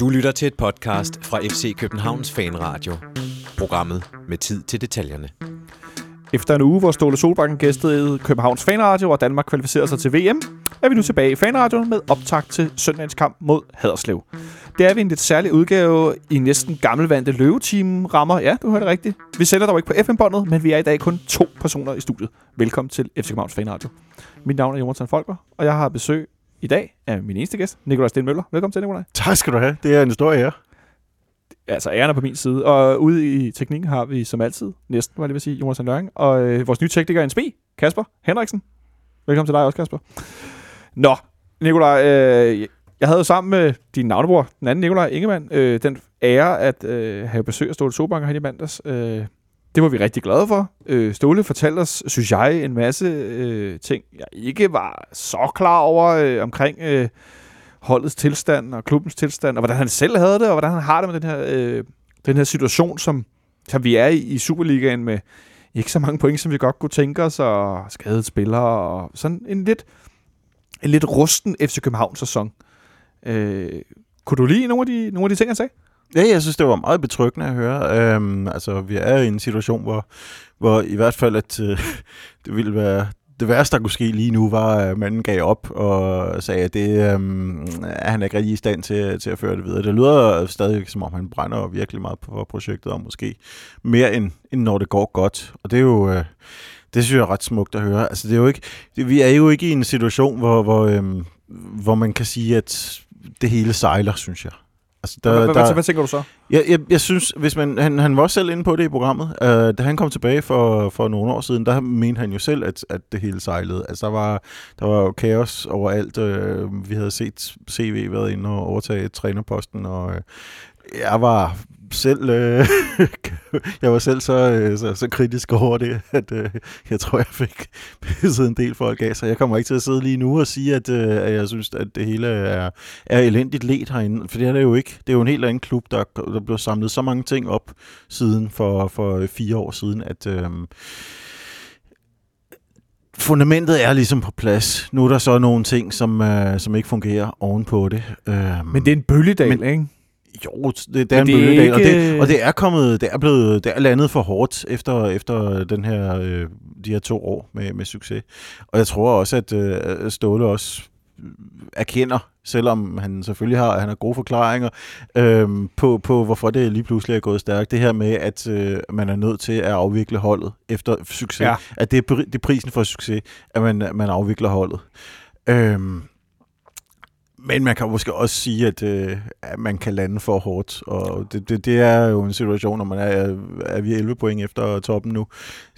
Du lytter til et podcast fra FC Københavns Fanradio. Programmet med tid til detaljerne. Efter en uge, hvor Ståle Solbakken gæstede Københavns Fanradio og Danmark kvalificerede sig til VM, er vi nu tilbage i Fanradioen med optakt til søndagens kamp mod Haderslev. Det er vi en lidt særlig udgave i næsten gammelvandte løvetime rammer. Ja, du hørte rigtigt. Vi sender dog ikke på FM-båndet, men vi er i dag kun to personer i studiet. Velkommen til FC Københavns Fanradio. Mit navn er Jonathan Folker, og jeg har besøg i dag af min eneste gæst, Nikolaj Stenmøller. Velkommen til, Nikolaj. Tak skal du have. Det er en stor ære. Altså, æren er på min side. Og ude i teknikken har vi som altid, næsten, hvad jeg vil sige, Jonas Løring, og øh, vores nye tekniker NSB, Kasper Henriksen. Velkommen til dig også, Kasper. Nå, Nikolaj, øh, jeg havde jo sammen med din navnebror, den anden Nikolaj Ingemann, øh, den ære at øh, have besøg af Ståle Sobanker her i mandags. Øh, det var vi rigtig glade for. Øh, Ståle fortalte os, synes jeg, en masse øh, ting, jeg ikke var så klar over øh, omkring øh, holdets tilstand og klubbens tilstand, og hvordan han selv havde det, og hvordan han har det med den her, øh, den her situation, som, som vi er i i Superligaen med ikke så mange point, som vi godt kunne tænke os, og skadede spillere, og sådan en lidt, en lidt rusten FC København-sæson. Øh, kunne du lide nogle af de, nogle af de ting, han sagde? Ja, jeg synes, det var meget betryggende at høre. Øhm, altså, vi er i en situation, hvor, hvor i hvert fald, at øh, det ville være det værste, der kunne ske lige nu, var, at manden gav op og sagde, at det øhm, er han ikke rigtig i stand til, til at føre det videre. Det lyder stadig som om, han brænder virkelig meget på projektet, og måske mere end, end når det går godt. Og det er jo... Øh, det synes jeg er ret smukt at høre. Altså, det er jo ikke, det, vi er jo ikke i en situation, hvor, hvor, øhm, hvor man kan sige, at det hele sejler, synes jeg. Altså, der, hvad, der, hvad, hvad tænker du så? Jeg, jeg, jeg synes, hvis man, han, han var også selv inde på det i programmet. Uh, da han kom tilbage for, for nogle år siden, der mente han jo selv, at, at det hele sejlede. Altså, der var, der var jo kaos overalt. Uh, vi havde set CV været inde og overtage trænerposten, og uh, jeg var selv, øh, jeg var selv så, øh, så, så kritisk over det, at øh, jeg tror, jeg fik pisset en del folk af, så jeg kommer ikke til at sidde lige nu og sige, at, øh, at jeg synes, at det hele er, er elendigt let herinde, for det er det jo ikke. Det er jo en helt anden klub, der, der blev samlet så mange ting op siden for, for fire år siden, at... Øh, fundamentet er ligesom på plads. Nu er der så nogle ting, som, øh, som ikke fungerer ovenpå det. Øh, men det er en bølgedal, men, ikke? Jo, det, det er en bølgedal, ikke... og, det, og det er kommet, det er blevet, det er landet for hårdt efter, efter den her, øh, de her to år med, med succes. Og jeg tror også, at øh, Ståle også erkender, selvom han selvfølgelig har, han har gode forklaringer øh, på, på, hvorfor det lige pludselig er gået stærkt. Det her med, at øh, man er nødt til at afvikle holdet efter succes. Ja. At det er, det er prisen for succes, at man, man afvikler holdet. Øh, men man kan måske også sige, at, øh, at man kan lande for hårdt, og det, det, det er jo en situation, når man er, er vi 11 point efter toppen nu,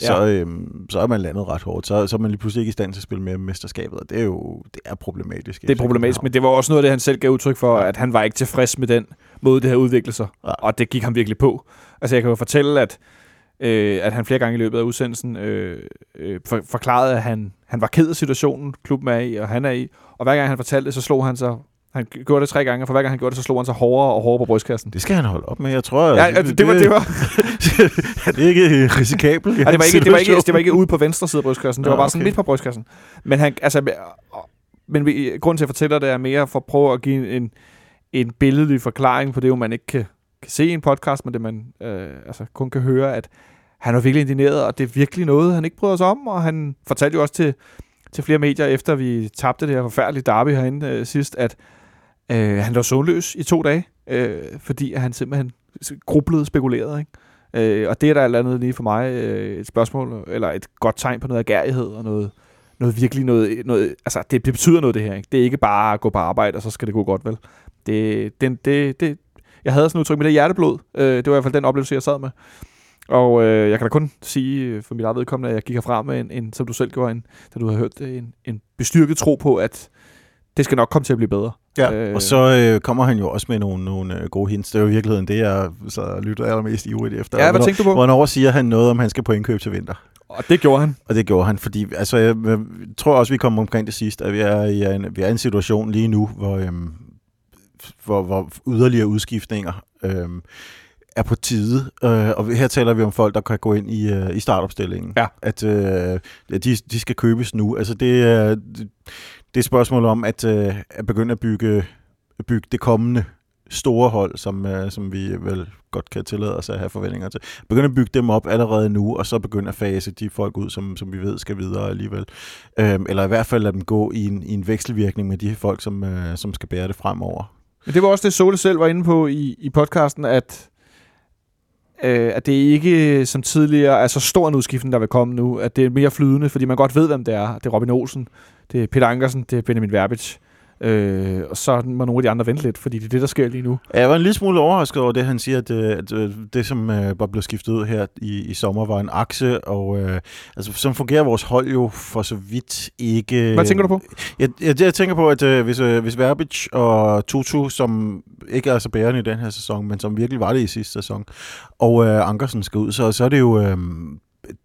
ja. så, øh, så er man landet ret hårdt. Så, så er man lige pludselig ikke i stand til at spille med mesterskabet, og det er jo det er problematisk. Det er problematisk, men det var også noget af det, han selv gav udtryk for, at han var ikke tilfreds med den måde, det her udviklet sig, ja. og det gik ham virkelig på. Altså jeg kan jo fortælle, at øh, at han flere gange i løbet af udsendelsen øh, øh, for, forklarede, at han, han var ked af situationen, klubben er i, og han er i. Og hver gang han fortalte det, så slog han sig han gjorde det tre gange, og for hver gang han gjorde det, så slog han sig hårdere og hårdere på brystkassen. Det skal han holde op med, jeg tror. Ja, det, det, det, var, det var... er det ikke risikabelt? Ja, det, var ikke, det, var ikke, det var ikke ude på venstre side af brystkassen, det var bare okay. sådan midt på brystkassen. Men han, altså, men vi, grunden til, at jeg fortæller det, er mere for at prøve at give en, en billedlig forklaring på det, jo man ikke kan, kan se en podcast, men det man øh, altså, kun kan høre, at han var virkelig indigneret, og det er virkelig noget, han ikke bryder sig om, og han fortalte jo også til, til flere medier, efter vi tabte det her forfærdelige derby herinde øh, sidst, at øh, han lå søvnløs i to dage, øh, fordi han simpelthen grublede spekuleret, ikke? Øh, og det er der alt andet lige for mig øh, et spørgsmål, eller et godt tegn på noget agerighed, og noget, noget virkelig noget, noget altså det, det betyder noget det her, ikke? Det er ikke bare at gå på arbejde, og så skal det gå godt, vel? Det, det, det, det, jeg havde sådan udtryk med det hjerteblod, øh, det var i hvert fald den oplevelse, jeg sad med. Og øh, jeg kan da kun sige øh, for mit eget vedkommende, at jeg gik herfra med en, en som du selv gjorde, en, da du har hørt det, en, en bestyrket tro på, at det skal nok komme til at blive bedre. Ja, øh, og så øh, kommer han jo også med nogle, nogle øh, gode hints. Det er jo i virkeligheden det, jeg så lytter allermest ivrigt efter. Ja, hvad tænkte du på? Hvornår siger han noget om, han skal på indkøb til vinter? Og det gjorde han. Og det gjorde han, fordi altså, jeg, jeg tror også, vi kommer omkring det sidste, at vi er i en, vi er i en situation lige nu, hvor, øhm, hvor, hvor yderligere udskiftninger øhm, er på tide. Øh, og her taler vi om folk, der kan gå ind i, øh, i startopstillingen. Ja. At øh, de, de skal købes nu. Altså det er, det er et spørgsmål om at, øh, at begynde at bygge, bygge det kommende store hold, som, uh, som vi vel godt kan tillade os at have forventninger til. Begynde at bygge dem op allerede nu, og så begynde at fase de folk ud, som, som vi ved skal videre alligevel. Øhm, eller i hvert fald lade dem gå i en, i en vekselvirkning med de folk, som, uh, som skal bære det fremover. Men det var også det, Sole selv var inde på i, i podcasten, at øh, at det ikke som tidligere er så stor en udskiftning, der vil komme nu, at det er mere flydende, fordi man godt ved, hvem det er. Det er Robin Olsen, det er Peter Ankersen, det er Benjamin Verbitz. Øh, og så må nogle af de andre vente lidt, fordi det er det, der sker lige nu. Jeg var en lille smule overrasket over det, han siger, at, øh, at øh, det, som øh, var blevet skiftet ud her i, i sommer, var en akse, og øh, altså, sådan fungerer vores hold jo for så vidt ikke... Hvad tænker du på? Jeg, jeg, jeg tænker på, at øh, hvis, øh, hvis Verbic og Tutu, som ikke er så bærende i den her sæson, men som virkelig var det i sidste sæson, og øh, Ankersen skal ud, så, så er det jo... Øh,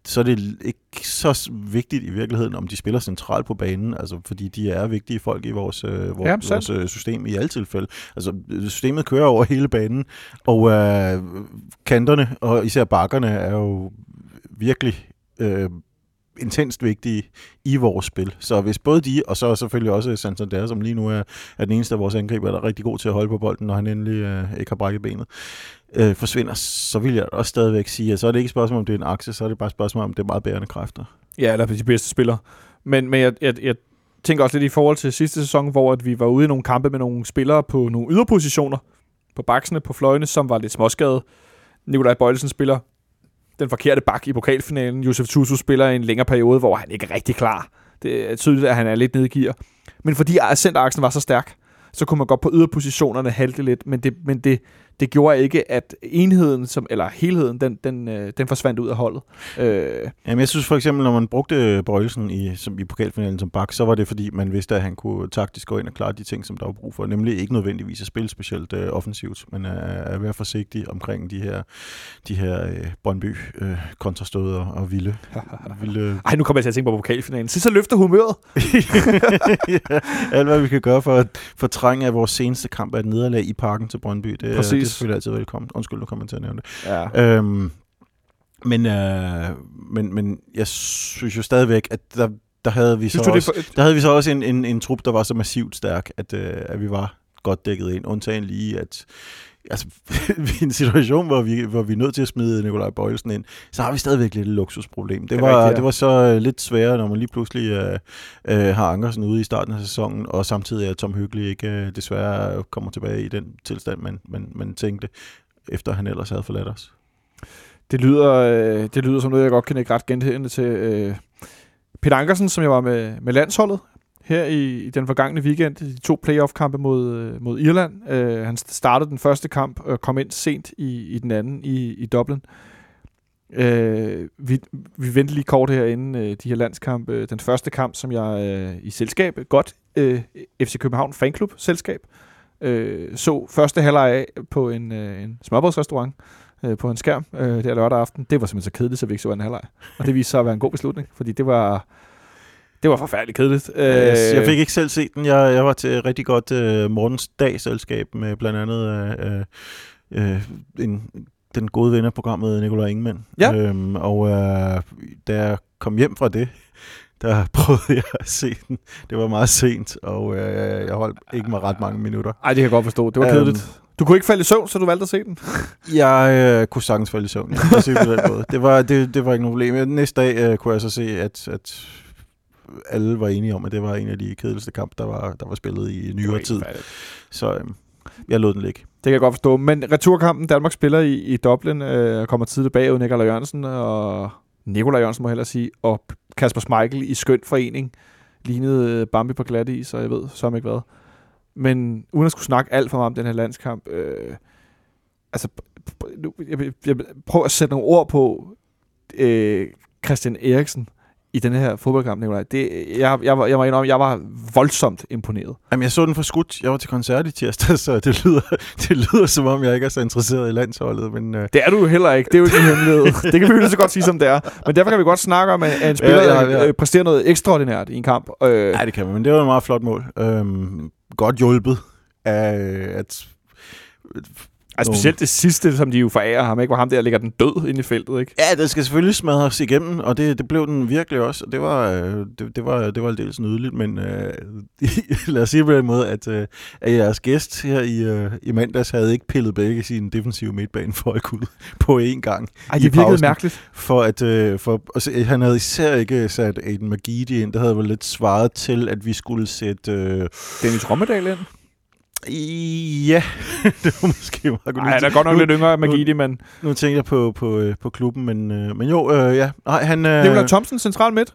så er det ikke så vigtigt i virkeligheden, om de spiller centralt på banen, altså fordi de er vigtige folk i vores, øh, vores, ja, vores øh, system i alle tilfælde. Altså systemet kører over hele banen, og øh, kanterne, og især bakkerne, er jo virkelig øh, intenst vigtige i vores spil. Så hvis både de, og så selvfølgelig også Santander, som lige nu er, er den eneste af vores angriber, der er rigtig god til at holde på bolden, når han endelig øh, ikke har brækket benet, øh, forsvinder, så vil jeg også stadigvæk sige, at så er det ikke et spørgsmål, om det er en akse, så er det bare et spørgsmål, om det er meget bærende kræfter. Ja, eller de bedste spillere. Men, men jeg, jeg, jeg tænker også lidt i forhold til sidste sæson, hvor at vi var ude i nogle kampe med nogle spillere på nogle yderpositioner, på baksene, på fløjene, som var lidt småskadet. Nikolaj Bøjelsen spiller den forkerte bak i pokalfinalen. Josef Tutu spiller en længere periode, hvor han ikke er rigtig klar. Det er tydeligt, at han er lidt nede gear. Men fordi centeraksen var så stærk, så kunne man godt på yderpositionerne halte lidt, men det, men det, det gjorde ikke, at enheden, som, eller helheden, den, den, øh, den forsvandt ud af holdet. Øh. Jamen, jeg synes for eksempel, når man brugte Bøjelsen i, som, i pokalfinalen som bak, så var det fordi, man vidste, at han kunne taktisk gå ind og klare de ting, som der var brug for. Nemlig ikke nødvendigvis at spille specielt øh, offensivt, men øh, at være forsigtig omkring de her, de her øh, Brøndby øh, kontrastød og, vilde, vilde... Ej, nu kommer jeg til at tænke på pokalfinalen. Så så løfter humøret. ja, alt hvad vi kan gøre for at fortrænge af vores seneste kamp af et nederlag i parken til Brøndby. Det, Præcis. det er selvfølgelig altid velkommen. Undskyld, nu kommer til at nævne det. Ja. Øhm, men, øh, men, men jeg synes jo stadigvæk, at der, der havde vi så også, det der havde vi så også en, en, en trup, der var så massivt stærk, at, øh, at vi var godt dækket ind. Undtagen lige, at altså, i en situation, hvor vi, hvor vi er nødt til at smide Nikolaj Bøjelsen ind, så har vi stadigvæk lidt et luksusproblem. Det, det var, rigtigt, ja. det var så uh, lidt sværere, når man lige pludselig uh, uh, har Ankersen ude i starten af sæsonen, og samtidig er Tom Hyggelig ikke uh, desværre kommer tilbage i den tilstand, man, man, man tænkte, efter han ellers havde forladt os. Det lyder, øh, det lyder som noget, jeg godt kan ikke ret genkendende til. Øh, Peter Ankersen, som jeg var med, med landsholdet her i, i den forgangne weekend, de to playoff-kampe mod, øh, mod Irland. Øh, han startede den første kamp og kom ind sent i, i den anden i, i Dublin. Øh, vi, vi ventede lige kort herinde øh, de her landskampe. Den første kamp, som jeg øh, i selskab, godt øh, FC København Fanklub selskab, øh, så første halvleg af på en, øh, en smørbrødsrestaurant øh, på en skærm øh, der lørdag aften. Det var simpelthen så kedeligt, så vi ikke så en halvleg. Og det viste sig at være en god beslutning, fordi det var det var forfærdeligt kedeligt. Jeg, jeg fik ikke selv set den. Jeg, jeg var til et rigtig godt uh, morgens dag-selskab med blandt andet uh, uh, en, den gode ven af programmet, Nikolaj Ingemann. Ja. Øhm, og uh, da jeg kom hjem fra det, der prøvede jeg at se den. Det var meget sent, og uh, jeg holdt ikke mig ret mange minutter. Nej, det kan jeg godt forstå. Det var kedeligt. Um, du kunne ikke falde i søvn, så du valgte at se den? jeg øh, kunne sagtens falde i søvn. Jeg se på den måde. Det, var, det, det var ikke noget problem. Næste dag øh, kunne jeg så se, at, at alle var enige om, at det var en af de kedeligste kampe, der var, der var spillet i nyere tid. Så øh, jeg lod den ligge. Det kan jeg godt forstå. Men returkampen, Danmark spiller i, i Dublin, øh, kommer tidligt bagud Nikolaj Jørgensen, og Nikolaj Jørgensen må hellere sige, og Kasper Schmeichel i skøn forening, lignede Bambi på glat i, så jeg ved så ikke hvad. Men uden at skulle snakke alt for meget om den her landskamp, øh, altså, jeg, jeg, jeg prøver at sætte nogle ord på øh, Christian Eriksen, i den her fodboldkamp, Nicolaj. Det, jeg, jeg, jeg, var indrømme, jeg var voldsomt imponeret. Jamen, jeg så den for skudt. Jeg var til koncert i tirsdag, så det lyder, det lyder som om, jeg ikke er så interesseret i landsholdet. Men, uh... Det er du jo heller ikke. Det er jo ikke hemmelighed. det kan vi jo så godt sige, som det er. Men derfor kan vi godt snakke om, at en spiller ja, ja, ja. Øh, præsterer noget ekstraordinært i en kamp. Øh... Ja, det kan man, men det var et meget flot mål. Øhm, godt hjulpet af at Altså, specielt det sidste, som de jo forærer ham, ikke? hvor ham der ligger den død ind i feltet. Ikke? Ja, det skal selvfølgelig smadres igennem, og det, det blev den virkelig også. Det var, øh, det, det var, det var aldeles nydeligt, men øh, lad os sige på den måde, at, øh, at jeres gæst her i, øh, i mandags havde ikke pillet begge sine defensive midtbanefolk ud på én gang. Ej, det virkede pausen, mærkeligt. For at, øh, for, altså, han havde især ikke sat Aiden McGeady ind. Det havde vel lidt svaret til, at vi skulle sætte... Øh, Dennis Rommedal ind? Ja, det var måske meget godt. Nej, han er godt nok nu, lidt yngre med Gidi, men... Nu tænker jeg på, på, øh, på klubben, men, øh, men jo, øh, ja. Nej, han, øh, det var Thompson central midt.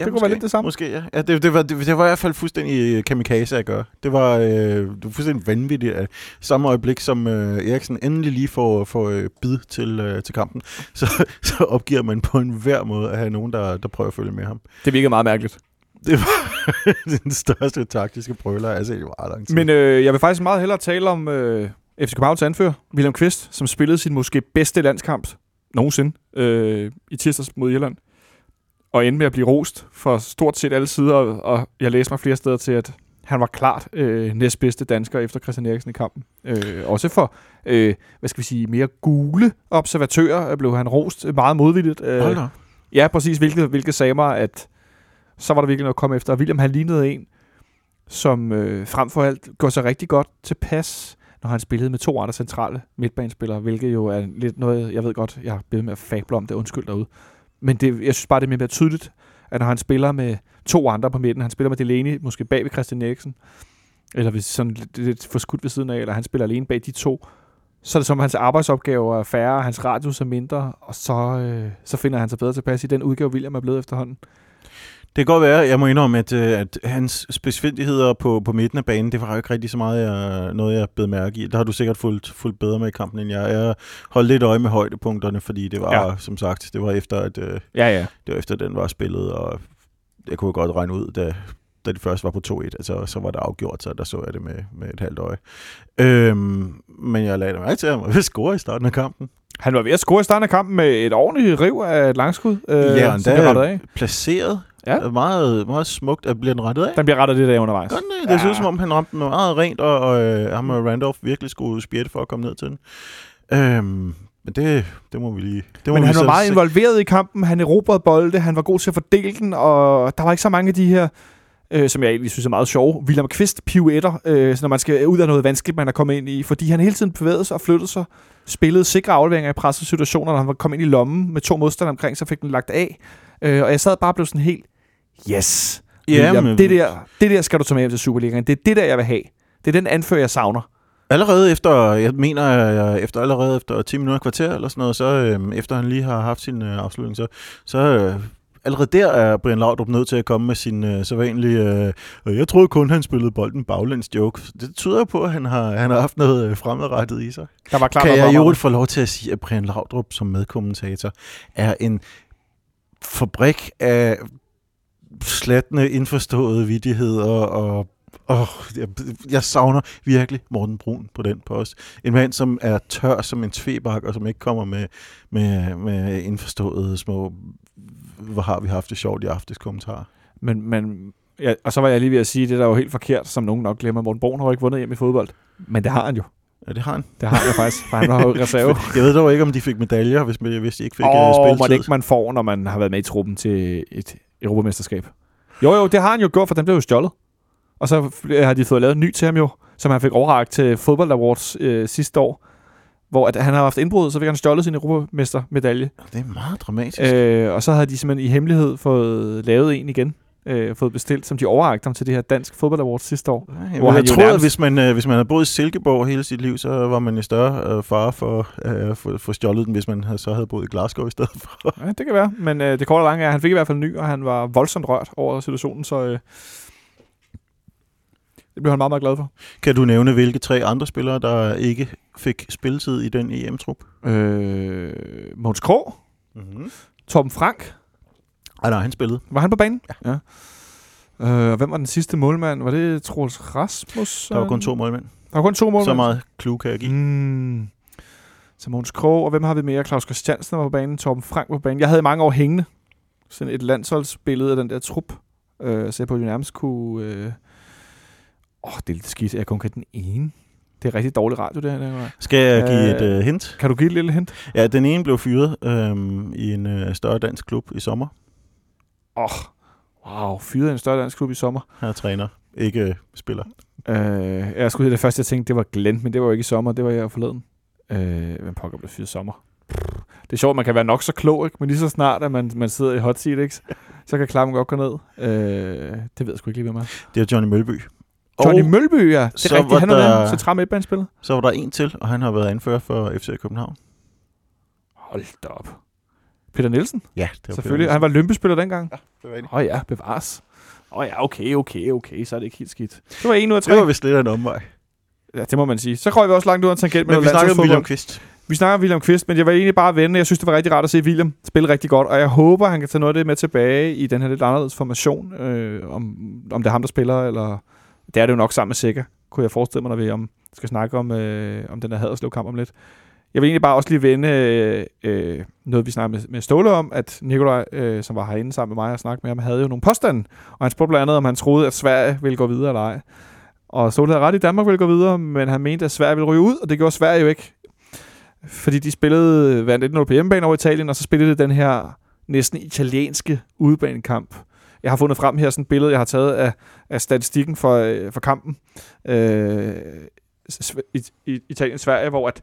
Ja, det kunne være lidt det samme. Måske, ja. ja det, det, var, det, det var i hvert fald fuldstændig øh, kamikaze at gøre. Det var, øh, det var fuldstændig vanvittigt. At samme øjeblik, som øh, Eriksen endelig lige får, får øh, bid til, øh, til kampen, så, så opgiver man på en hver måde at have nogen, der, der prøver at følge med ham. Det virkede meget mærkeligt. Det var den største taktiske brøler, jeg har set i meget lang tid. Men øh, jeg vil faktisk meget hellere tale om øh, FC Københavns anfører, William Kvist, som spillede sin måske bedste landskamp nogensinde øh, i tirsdags mod Irland. Og endte med at blive rost for stort set alle sider, og jeg læste mig flere steder til, at han var klart øh, næstbedste dansker efter Christian Eriksen i kampen. Øh, også for, øh, hvad skal vi sige, mere gule observatører blev han rost meget modvilligt. Øh, ja, præcis, hvilket, hvilket sagde mig, at så var der virkelig noget at komme efter. Og William, han lignede en, som øh, frem for alt går sig rigtig godt til pas, når han spillede med to andre centrale midtbanespillere, hvilket jo er lidt noget, jeg ved godt, jeg har blevet med at fable om det, undskyld derude. Men det, jeg synes bare, det er mere, mere tydeligt, at når han spiller med to andre på midten, han spiller med Delaney, måske bag ved Christian Eriksen, eller hvis sådan lidt, lidt forskudt ved siden af, eller han spiller alene bag de to, så er det som, at hans arbejdsopgaver er færre, hans radius er mindre, og så, øh, så finder han sig bedre tilpas i den udgave, William er blevet efterhånden. Det kan godt være, jeg må indrømme, at, øh, at hans specifindigheder på, på midten af banen, det var ikke rigtig så meget jeg, noget, jeg bed mærke i. Der har du sikkert fulgt, fulgt bedre med i kampen, end jeg. Jeg holdt lidt øje med højdepunkterne, fordi det var, ja. som sagt, det var efter, at øh, ja, ja. det var efter, den var spillet, og jeg kunne godt regne ud, da, da det først var på 2-1, altså, så var det afgjort, så der så jeg det med, med et halvt øje. Øhm, men jeg lagde mærke til, at han var ved at score i starten af kampen. Han var ved at score i starten af kampen med et ordentligt riv af et langskud. Øh, ja, og placeret Ja. Meget, meget smukt. at Bliver den rettet af? Den bliver rettet lidt af undervejs. Godt. Det ja. synes som om, han ramte den meget rent, og, og øh, ham og Randolph virkelig skulle spjætte for at komme ned til den. Øhm, men det, det må vi lige... Det må men vi han var meget se. involveret i kampen. Han erobrede bolde. Han var god til at fordele den, og der var ikke så mange af de her øh, som jeg egentlig synes er meget sjov. William Kvist pirouetter, øh, når man skal ud af noget vanskeligt, man er kommet ind i. Fordi han hele tiden bevægede sig og flyttede sig, spillede sikre afleveringer i pressede situationer, når han var kommet ind i lommen med to modstandere omkring, så fik den lagt af. Øh, og jeg sad bare og blev sådan helt, yes. Ja, men... det, der, det der skal du tage med hjem til Superligaen. Det er det der, jeg vil have. Det er den anfører, jeg savner. Allerede efter, jeg mener, jeg, efter allerede efter 10 minutter kvarter eller sådan noget, så øh, efter han lige har haft sin øh, afslutning, så, så øh, allerede der er Brian Laudrup nødt til at komme med sin øh, sædvanlige, øh, jeg troede kun, han spillede bolden baglæns joke. Det tyder på, at han har, han har haft noget øh, fremadrettet i sig. Der var klart, kan jeg jo få lov til at sige, at Brian Laudrup som medkommentator er en fabrik af slatne indforståede vidigheder og Oh, jeg, jeg savner virkelig Morten Brun på den post. En mand, som er tør som en tvebak, og som ikke kommer med, med, med indforståede små, hvor har vi haft det sjovt i aftes kommentarer. Men, men ja, og så var jeg lige ved at sige, det der er jo helt forkert, som nogen nok glemmer. Morten Brun har jo ikke vundet hjem i fodbold. Men det har han jo. Ja, det har han. Det har han faktisk, for han var jo reserve. jeg ved dog ikke, om de fik medaljer, hvis, hvis de ikke fik oh, spilletid. Åh, ikke man får, når man har været med i truppen til et europamesterskab. Jo, jo, det har han jo gjort, for den blev jo stjålet. Og så har de fået lavet en ny til ham jo, som han fik overragt til Fodbold Awards øh, sidste år. Hvor at han har haft indbrud, så fik han stjålet sin europamestermedalje. Det er meget dramatisk. Øh, og så havde de simpelthen i hemmelighed fået lavet en igen øh, fået bestilt, som de overrakte ham til det her dansk fodbold awards sidste år. Ja, hvor jeg tror, nærmest... at hvis man, øh, hvis man havde boet i Silkeborg hele sit liv, så var man i større øh, fare for øh, for, for stjålet den, hvis man havde, så havde boet i Glasgow i stedet for. Ja, det kan være. Men øh, det korte og lange er, at han fik i hvert fald ny, og han var voldsomt rørt over situationen, så øh, det blev han meget, meget glad for. Kan du nævne, hvilke tre andre spillere, der ikke fik spilletid i den EM-trup? Øh, Måns Krog, mm-hmm. Torben Frank. Ej, nej, han spillede. Var han på banen? Ja. ja. Øh, hvem var den sidste målmand? Var det Troels Rasmus? Der var kun to målmænd. Der var kun to målmænd? Så meget clue kan jeg give. Mm. Så Måns Krog, og hvem har vi mere? Claus Christiansen var på banen, Torben Frank var på banen. Jeg havde mange år hængende. Sådan et landsholdsbillede af den der trup. Øh, så jeg på, at nærmest kunne... Øh, Åh, oh, det er lidt skidt, jeg kun kan den ene. Det er rigtig dårlig radio, det her. Skal jeg give Øh, et uh, hint? Kan du give et lille hint? Ja, den ene blev fyret øhm, i en øh, større dansk klub i sommer. Åh, oh, wow, fyret en større dansk klub i sommer. Han er træner, ikke øh, spiller. Øh, jeg skulle det første, jeg tænkte, det var Glenn, men det var jo ikke i sommer, det var jeg forleden. Øh, hvem pokker blev fyret i sommer? Det er sjovt, man kan være nok så klog, ikke? men lige så snart, at man, man sidder i hot seat, ikke? så kan klappen godt gå ned. Øh, det ved jeg sgu ikke lige, hvem er. Det er Johnny Mølby. Johnny og Mølby, ja. Det så er rigtigt, han er der- den central midtbanespiller. så var der en til, og han har været anfører for FC København. Hold da op. Peter Nielsen, Ja, det var selvfølgelig. Han var lømpespiller dengang. det var, Åh oh, ja, bevares. Åh oh, ja, okay, okay, okay, så er det ikke helt skidt. Det var en ud af tre. det var vist lidt af en omvej. Ja, det må man sige. Så røg vi også langt ud af en tangent med Men vi snakkede om. William Kvist. Vi snakker om William Kvist, men jeg vil egentlig bare vende. Jeg synes, det var rigtig rart at se William spille rigtig godt, og jeg håber, han kan tage noget af det med tilbage i den her lidt anderledes formation. Øh, om, om det er ham, der spiller, eller... Det er det jo nok sammen med Sikker, kunne jeg forestille mig, når vi om, skal snakke om, øh, om den der Haderslev-kamp om lidt. Jeg vil egentlig bare også lige vende øh, øh, noget, vi snakkede med, med Ståle om, at Nikolaj, øh, som var herinde sammen med mig og snakkede med ham, havde jo nogle påstande. Og han spurgte blandt andet, om han troede, at Sverige ville gå videre eller ej. Og Ståle havde ret i, Danmark ville gå videre, men han mente, at Sverige ville ryge ud, og det gjorde Sverige jo ikke. Fordi de spillede vandt 1-0 på hjemmebane over Italien, og så spillede de den her næsten italienske udebanekamp. Jeg har fundet frem her sådan et billede, jeg har taget af, af statistikken for, øh, for kampen. Øh, i, i, Italien-Sverige, hvor at,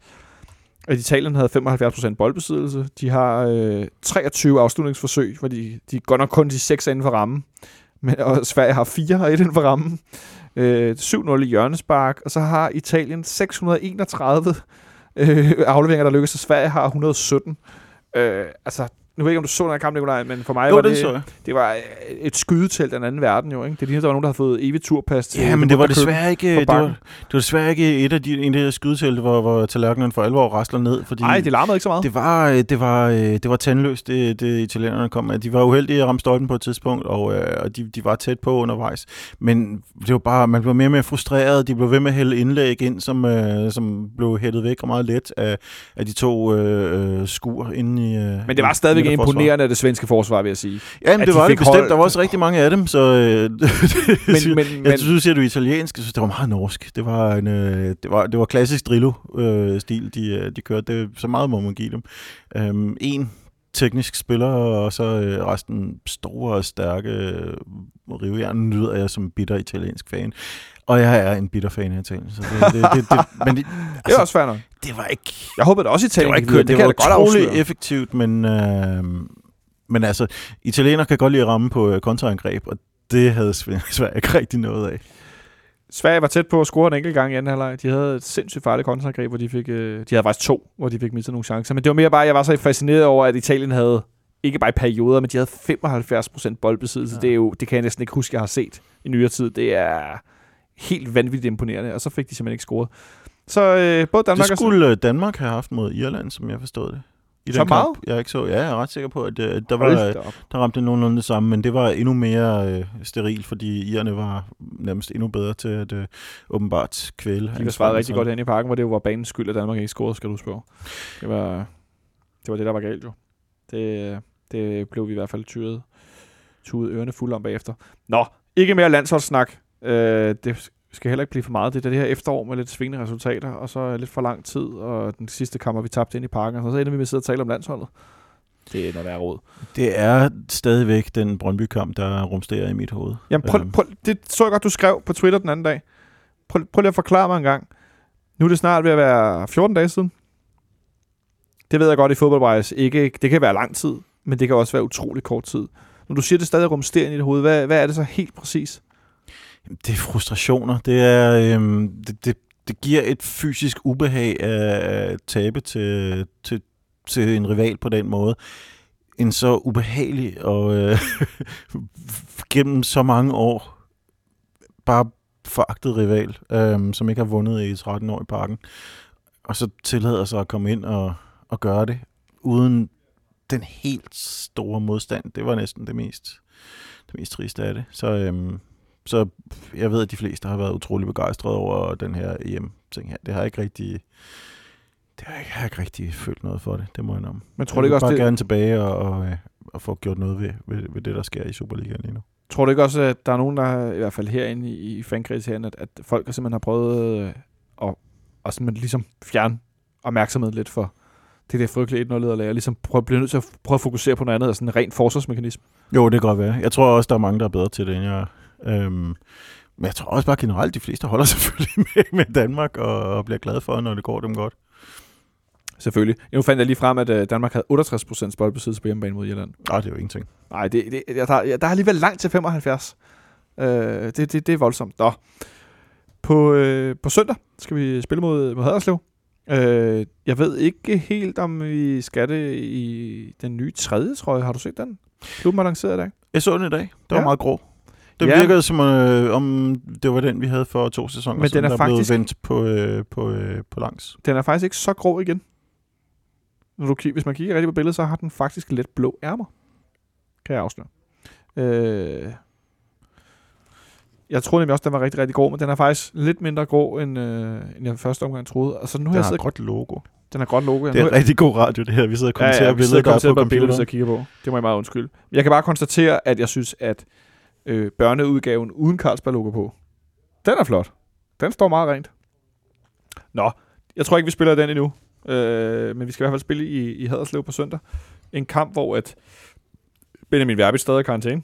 at Italien havde 75% boldbesiddelse. De har øh, 23 afslutningsforsøg, hvor de, de går nok kun de 6 inden for rammen. Men, og Sverige har 4 og 1 inden for rammen. Øh, 7-0 i hjørnespark, og så har Italien 631 øh, afleveringer, der lykkes, og Sverige har 117. Øh, altså, nu ved jeg ikke, om du så den her kamp, Nikolaj, men for mig Jo, var det det, det var øh, et skydetelt af den anden verden jo, ikke? Det lignede, der var nogen, der havde fået evigt turpas til Ja, men det var desværre ikke, det var, det var desværre ikke et af de, en af de her skydetelte, hvor, hvor tallerkenen for alvor rasler ned. Fordi Nej, det larmede ikke så meget. det var, øh, det var, øh, det var tandløst, det, det italienerne kom med. De var uheldige at ramme stolpen på et tidspunkt, og, og de, de var tæt på undervejs. Men det var bare, man blev mere og mere frustreret. De blev ved med at hælde indlæg ind, som, øh, som blev hættet væk og meget let af, af de to øh, skur inde i øh, Men det var stadigvæk midterforsvaret. imponerende af det svenske forsvar, vil jeg sige. Ja, men det de var det bestemt. hold- Der var også rigtig mange af dem, så... Øh, Men, men, jeg synes, siger du italiensk, jeg synes, det var meget norsk. Det var, en, øh, det var, det var klassisk Drillo-stil, de, øh, de kørte. Det, så meget må man give dem. Øhm, en teknisk spiller, og så øh, resten store og stærke øh, rivejern nyder jeg som bitter italiensk fan. Og jeg er en bitter fan af Italien, så det, det, det, det, men det, det er altså, også fair nok. Det var ikke Jeg håber da også, det Italien var gik ikke videre. det, det, det kan var godt afsløre. effektivt, men, øh, men altså, italiener kan godt lide at ramme på øh, kontraangreb, og det havde Sverige ikke rigtig noget af. Sverige var tæt på at score en enkelt gang i anden halvleg. De havde et sindssygt farligt kontraangreb, hvor de fik... Øh, de havde faktisk to, hvor de fik mistet nogle chancer. Men det var mere bare, jeg var så fascineret over, at Italien havde ikke bare i perioder, men de havde 75% boldbesiddelse. Ja. Ja. Det, er jo, det kan jeg næsten ikke huske, jeg har set i nyere tid. Det er helt vanvittigt imponerende, og så fik de simpelthen ikke scoret. Så øh, både Danmark Det skulle øh, Danmark have haft mod Irland, som jeg forstod det. I Så den meget? Kamp. Jeg er ikke så. Ja, jeg er ret sikker på, at øh, der, og... var, øh, der ramte nogenlunde det samme, men det var endnu mere øh, steril, fordi irerne var nærmest endnu bedre til at øh, åbenbart kvæle. De var svaret rigtig godt hen i parken, hvor det jo var banens skyld, at Danmark ikke scorede, skal du spørge. Det var det, var det der var galt jo. Det, det blev vi i hvert fald tyret, tudet ørerne fulde om bagefter. Nå, ikke mere landsholdssnak. Øh, det skal heller ikke blive for meget. Det er det her efterår med lidt svingende resultater, og så lidt for lang tid, og den sidste kamp, har vi tabt ind i parken, og så ender vi med at sidde og tale om landsholdet. Det er noget værre råd. Det er stadigvæk den Brøndby-kamp, der rumsterer i mit hoved. Jamen, prøv, Øhm. prøv, det så jeg godt, du skrev på Twitter den anden dag. Prøv, prøv lige at forklare mig en gang. Nu er det snart ved at være 14 dage siden. Det ved jeg godt i fodboldwise. Ikke, det kan være lang tid, men det kan også være utrolig kort tid. Når du siger, det stadig rumsterer i dit hoved, hvad, hvad er det så helt præcis? Det er frustrationer. Det, er, øhm, det, det, det giver et fysisk ubehag at at tabe til, til, til en rival på den måde. En så ubehagelig og øh, gennem så mange år bare foragtet rival, øhm, som ikke har vundet i 13 år i parken, og så tillader sig at komme ind og, og gøre det uden den helt store modstand. Det var næsten det mest, det mest triste af det. Så, øhm, så jeg ved, at de fleste har været utrolig begejstrede over den her EM-ting her. Det har jeg ikke rigtig... Det har jeg, jeg har ikke rigtig følt noget for det, det må jeg indrømme. Men tror jeg du ikke også, bare det, gerne tilbage og, og, øh, og få gjort noget ved, ved, ved det, der sker i Superligaen lige nu. tror du ikke også, at der er nogen, der i hvert fald herinde i, i fankredsen, at, at folk simpelthen har prøvet øh, at, og sådan, man ligesom fjerne opmærksomheden lidt for det der frygtelige 1-0 og ligesom prøve, blive nødt til at prøve at fokusere på noget andet, og sådan en ren forsvarsmekanisme. Jo, det kan godt være. Jeg tror også, der er mange, der er bedre til det, end jeg øhm, Men jeg tror også bare generelt, de fleste holder selvfølgelig med, med Danmark og, og bliver glade for, når det går dem godt. Selvfølgelig. Nu fandt jeg lige frem, at øh, Danmark havde 68% boldbesiddelse på hjemmebane mod Irland. Nej, det er jo ingenting. Nej, det, det, der, der er alligevel langt til 75. Øh, det, det, det er voldsomt. Nå. På, øh, på søndag skal vi spille mod, mod Haderslev. Øh, jeg ved ikke helt, om vi skal det i den nye tredje trøje. Har du set den? Klubben har lanceret i dag. Jeg så den i dag. Det var ja. meget grå. Det ja. virkede som øh, om det var den, vi havde for to sæsoner Men den er der faktisk... blev vendt på, øh, på, øh, på langs. Den er faktisk ikke så grå igen. Når du, hvis man kigger rigtig på billedet, så har den faktisk lidt blå ærmer. Kan jeg afsløre. Øh, jeg troede nemlig også, den var rigtig, rigtig grå, men den er faktisk lidt mindre grå, end, øh, end jeg første omgang troede. Altså, nu den har jeg siddet... godt logo. Den har godt logo. Det er Nu- rigtig god radio, det her. Vi sidder og kommenterer ja, ja, billeder, der er på computeren. jeg kigger på. Det må jeg meget undskylde. Jeg kan bare konstatere, at jeg synes, at øh, børneudgaven uden Carlsberg-logo på, den er flot. Den står meget rent. Nå, jeg tror ikke, vi spiller den endnu. Øh, men vi skal i hvert fald spille i, i Haderslev på søndag. En kamp, hvor at Benjamin Verbit stadig er i karantæne.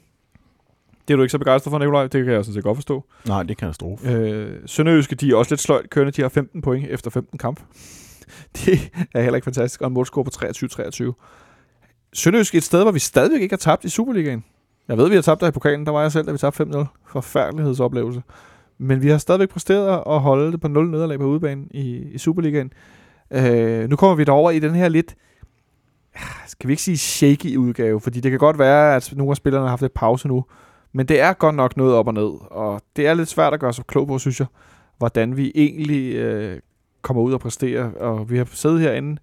Det er du ikke så begejstret for, Nikolaj. Det kan jeg sådan set godt forstå. Nej, det er katastrofe. Øh, Sønderjyske, de er også lidt sløjt kørende. De har 15 point efter 15 kamp. Det er heller ikke fantastisk. Og en målscore på 23-23. Sønderjyske er et sted, hvor vi stadigvæk ikke har tabt i Superligaen. Jeg ved, vi har tabt der i pokalen. Der var jeg selv, da vi tabte 5-0. Forfærdelighedsoplevelse. Men vi har stadigvæk præsteret at holde det på 0 nederlag på udebane i, i Superligaen. Øh, nu kommer vi derover i den her lidt, ah, skal vi ikke sige shaky udgave, fordi det kan godt være, at nogle af spillerne har haft et pause nu, men det er godt nok noget op og ned, og det er lidt svært at gøre sig klog på, synes jeg, hvordan vi egentlig øh, kommer ud og præsterer, og vi har siddet herinde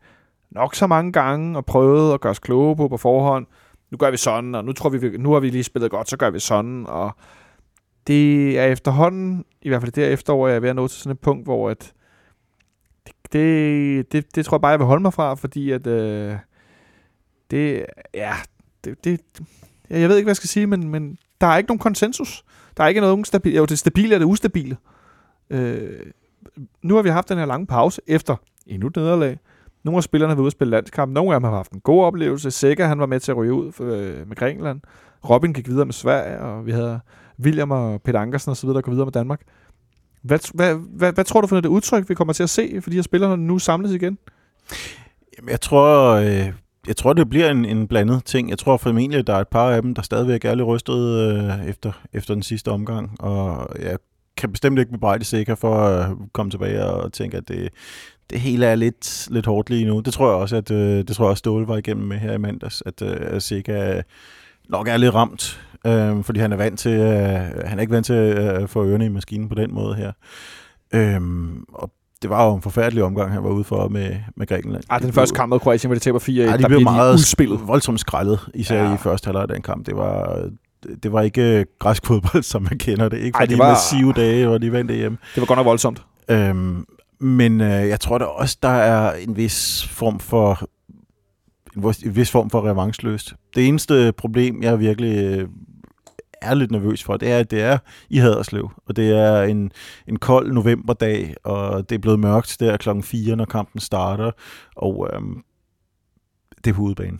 nok så mange gange og prøvet at gøre os kloge på på forhånd. Nu gør vi sådan, og nu tror vi, nu har vi lige spillet godt, så gør vi sådan, og det er efterhånden, i hvert fald det her efterår, jeg er ved at nå til sådan et punkt, hvor at det, det, det, det tror jeg bare, jeg vil holde mig fra, fordi at øh, det, ja, det, det, jeg ved ikke, hvad jeg skal sige, men, men der er ikke nogen konsensus. Der er ikke noget stabil, jo, det stabile er det ustabile. Øh, nu har vi haft den her lange pause efter endnu et nederlag. Nogle af spillerne har været ude at spille landskamp. Nogle af dem har haft en god oplevelse. Sækker, han var med til at ryge ud øh, med Grækenland. Robin gik videre med Sverige, og vi havde William og Peter Ankersen osv., der går videre med Danmark. Hvad, hvad, hvad, hvad tror du for det udtryk, vi kommer til at se for de her spillere, nu samles igen? Jamen, jeg tror, øh, jeg tror, det bliver en, en blandet ting. Jeg tror formentlig, at der er et par af dem, der stadigvæk er lidt rystet øh, efter, efter den sidste omgang. Og jeg kan bestemt ikke bebrejde sikker for at komme tilbage og tænke, at det, det hele er lidt, lidt hårdt lige nu. Det tror jeg også, at øh, det tror jeg også Ståle var igennem med her i mandags, at, øh, at Sika nok er lidt ramt, øh, fordi han er vant til, øh, han er ikke vant til at øh, få ørerne i maskinen på den måde her. Øh, og det var jo en forfærdelig omgang, han var ude for med, med Grækenland. Ej, den første kamp mod Kroatien, hvor de taber 4 Ej, de der blev bliver meget udspillet. voldsomt skrællet, især Ja. i første halvleg af den kamp. Det var, det var ikke græsk fodbold, som man kender det. Ikke Ej, for det de var- massive dage, hvor de vendte hjem. Det var godt nok voldsomt. Øhm, men øh, jeg tror da også, der er en vis form for en vis- form for revanchløst. Det eneste problem, jeg virkelig øh, er lidt nervøs for, det er, at det er i Haderslev, og det er en, en kold novemberdag, og det er blevet mørkt der klokken 4, når kampen starter, og øhm, det er på udebane.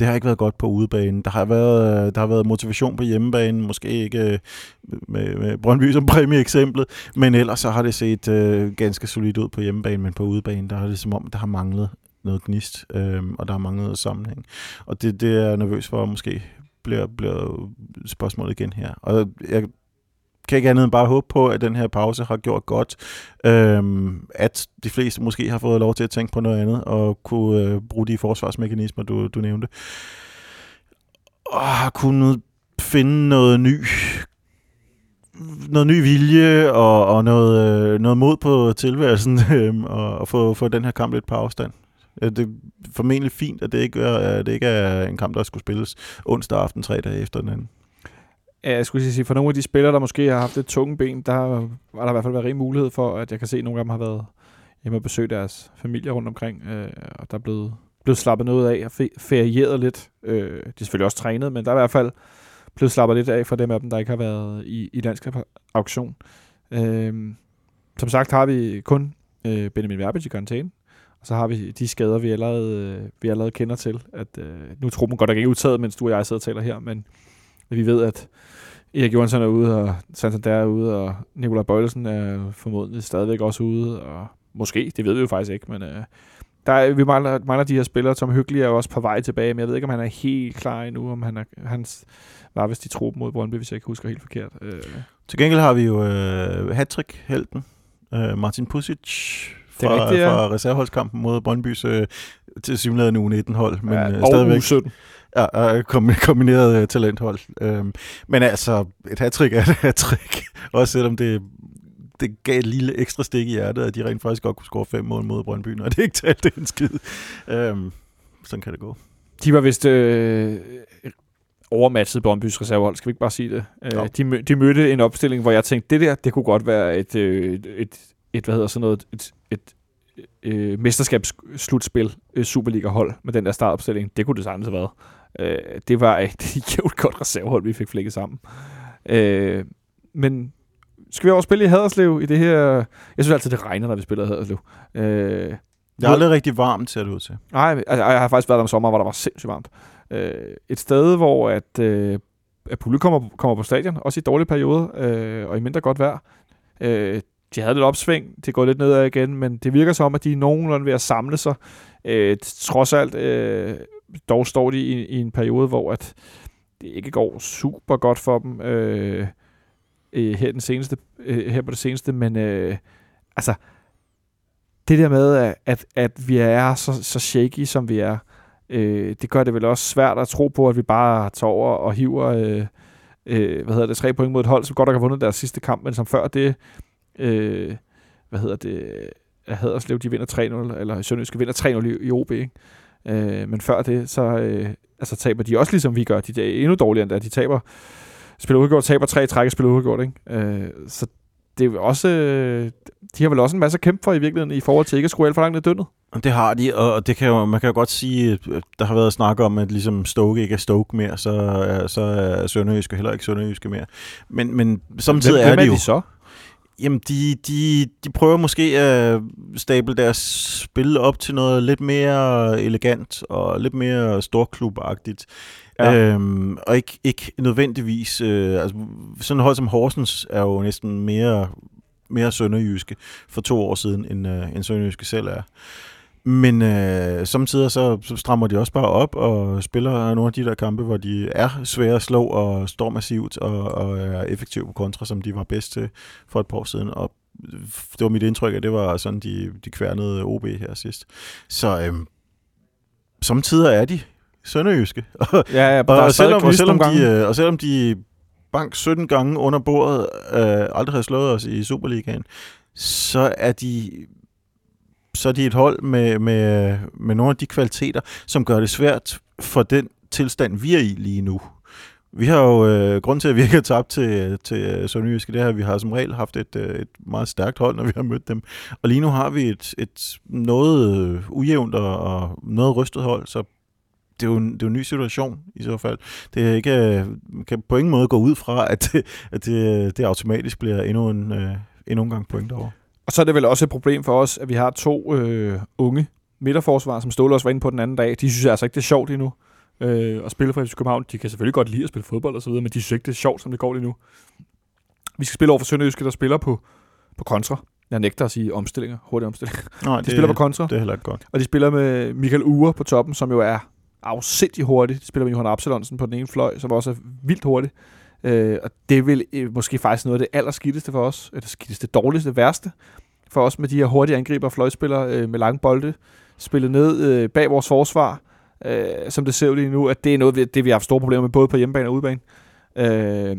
Det har ikke været godt på udebanen. Der har været, øh, der har været motivation på hjemmebanen, måske ikke øh, med, med Brøndby som præmieeksemplet, men ellers så har det set øh, ganske solidt ud på hjemmebanen, men på udebanen, der har det som om, der har manglet noget gnist, øh, og der har manglet noget sammenhæng. Og det, det er jeg nervøs for, måske bliver, bliver spørgsmålet igen her. Og jeg kan ikke andet end bare håbe på, at den her pause har gjort godt. Øhm, at de fleste måske har fået lov til at tænke på noget andet, og kunne øh, bruge de forsvarsmekanismer, du, du nævnte. Og har kunnet finde noget ny noget ny vilje og, og noget, øh, noget mod på tilværelsen øhm, og, og få, få den her kamp lidt på afstand. Øh, det er formentlig fint, at det ikke er, at det ikke er en kamp, der skulle spilles onsdag aften, tre dage efter den anden. Ja, jeg skulle sige, for nogle af de spillere, der måske har haft et tunge ben, der har der i hvert fald været rig mulighed for, at jeg kan se, at nogle af dem har været hjemme og besøge deres familier rundt omkring, øh, og der er blevet, blevet slappet noget af og ferieret lidt. Øh, de er selvfølgelig også trænet, men der er i hvert fald blevet slappet lidt af for dem af dem, der ikke har været i, i dansk auktion. Øh, som sagt har vi kun øh, Benjamin Verbitz i karantæne. Og så har vi de skader, vi allerede, vi allerede kender til. At, øh, nu tror man godt nok ikke udtaget, mens du og jeg sidder og taler her, men vi ved, at Erik Johansson er ude, og Santander er ude, og Nikolaj Bøjlesen er formodentlig stadigvæk også ude, og måske, det ved vi jo faktisk ikke, men øh, der er, vi mangler, mangler de her spillere. Tom Hyggelig er jo også på vej tilbage, men jeg ved ikke, om han er helt klar endnu, om han er, hans var vist i truppen mod Brøndby, hvis jeg ikke husker helt forkert. Øh. Til gengæld har vi jo øh, Hattrick-helten, øh, Martin Pusic, fra, det er rigtigt, ja. fra reserveholdskampen mod Brøndbys øh, til simuleret u 19 hold, men ja, øh, stadigvæk... 17. Ja, kombineret uh, talenthold. Øhm, men altså, et hattrick er et hattrick. Også selvom det, det gav et lille ekstra stik i hjertet, at de rent faktisk godt kunne score fem mål mod Brøndby, når det ikke talte en skid. Øhm, sådan kan det gå. De var vist øh, overmatchet Brøndbys reservehold, skal vi ikke bare sige det? Øh, de, mø- de mødte en opstilling, hvor jeg tænkte, det der, det kunne godt være et, øh, et, et hvad hedder sådan noget, et, et øh, mesterskabsslutspil, øh, Superliga-hold med den der startopstilling. Det kunne det sagtens have været. Øh, det var et jævnt godt reservehold, vi fik flækket sammen. Øh, men skal vi over spille i Haderslev i det her... Jeg synes altid, det regner, når vi spiller i Haderslev. Øh, det er aldrig rigtig varmt, ser det ud til. Nej, altså, jeg har faktisk været der om sommer, hvor der var sindssygt varmt. Øh, et sted, hvor at, øh, at publikum kommer, kommer på stadion, også i dårlige perioder, øh, og i mindre godt vejr. Øh, de havde lidt opsving, det går lidt nedad igen, men det virker som, at de er nogenlunde ved at samle sig. Øh, trods alt, øh, dog står de i, i en periode, hvor at det ikke går super godt for dem øh, øh, her, den seneste, øh, her på det seneste, men øh, altså, det der med, at, at vi er så, så shaky, som vi er, øh, det gør det vel også svært at tro på, at vi bare tager over og hiver øh, øh, hvad hedder det, tre point mod et hold, som godt nok har vundet deres sidste kamp, men som før det øh, hvad hedder det, at Haderslev, de vinder 3-0, eller Sønderjyske vinder 3-0 i, i OB, ikke? Øh, men før det, så øh, altså, taber de også ligesom vi gør. De er endnu dårligere end det. De taber, spiller udgjort, taber tre træk og spiller udgjort, ikke? Øh, så det er også, øh, de har vel også en masse at kæmpe for i virkeligheden i forhold til ikke at skrue alt for langt ned døgnet. Det har de, og det kan jo, man kan jo godt sige, der har været snak om, at ligesom Stoke ikke er Stoke mere, så, så er Sønderjyske heller ikke Sønderjyske mere. Men, men samtidig hvem, er de jo... de så? Jamen, de, de, de prøver måske at stable deres spil op til noget lidt mere elegant og lidt mere storklubagtigt. Ja. Øhm, og ikke, ikke nødvendigvis... Øh, altså, sådan hold som Horsens er jo næsten mere, mere sønderjyske for to år siden, end, øh, end sønderjyske selv er. Men øh, samtidig så, så strammer de også bare op og spiller nogle af de der kampe, hvor de er svære at slå og står massivt og, og er effektive på kontra, som de var bedst til for et par år siden. Og det var mit indtryk, at det var sådan, de, de kværnede OB her sidst. Så øh, samtidig er de sønderjyske. Ja, ja, og, og, selvom, og, selvom de, øh, og selvom de bank 17 gange under bordet øh, aldrig har slået os i Superligaen, så er de så er de et hold med, med, med nogle af de kvaliteter, som gør det svært for den tilstand, vi er i lige nu. Vi har jo, øh, grund til, at vi ikke har tabt til, til øh, Sønderjyske, det her, vi har som regel haft et, øh, et meget stærkt hold, når vi har mødt dem. Og lige nu har vi et, et noget øh, ujævnt og, og noget rystet hold, så det er, jo en, det er jo en ny situation i så fald. Det er ikke, kan på ingen måde gå ud fra, at det, at det, det automatisk bliver endnu en, øh, endnu en gang point derovre. Og så er det vel også et problem for os, at vi har to øh, unge midterforsvar, som Ståle også var inde på den anden dag. De synes altså ikke, det er sjovt endnu øh, at spille for FC København. De kan selvfølgelig godt lide at spille fodbold og så videre, men de synes ikke, det er sjovt, som det går lige nu. Vi skal spille over for Sønderjyske, der spiller på, på kontra. Jeg nægter at sige omstillinger, hurtige omstillinger. Nej, de det, spiller på kontra. Det er heller ikke godt. Og de spiller med Michael Ure på toppen, som jo er afsindig hurtig. De spiller med Johan Absalonsen på den ene fløj, som også er vildt hurtig. Øh, og det vil øh, måske faktisk noget af det allerskitteste for os, eller skitteste, dårligste, værste for os med de her hurtige angriber og fløjspillere øh, med lange bolde, spillet ned øh, bag vores forsvar, øh, som det ser ud lige nu, at det er noget, det vi har haft store problemer med, både på hjemmebane og udebane. Øh,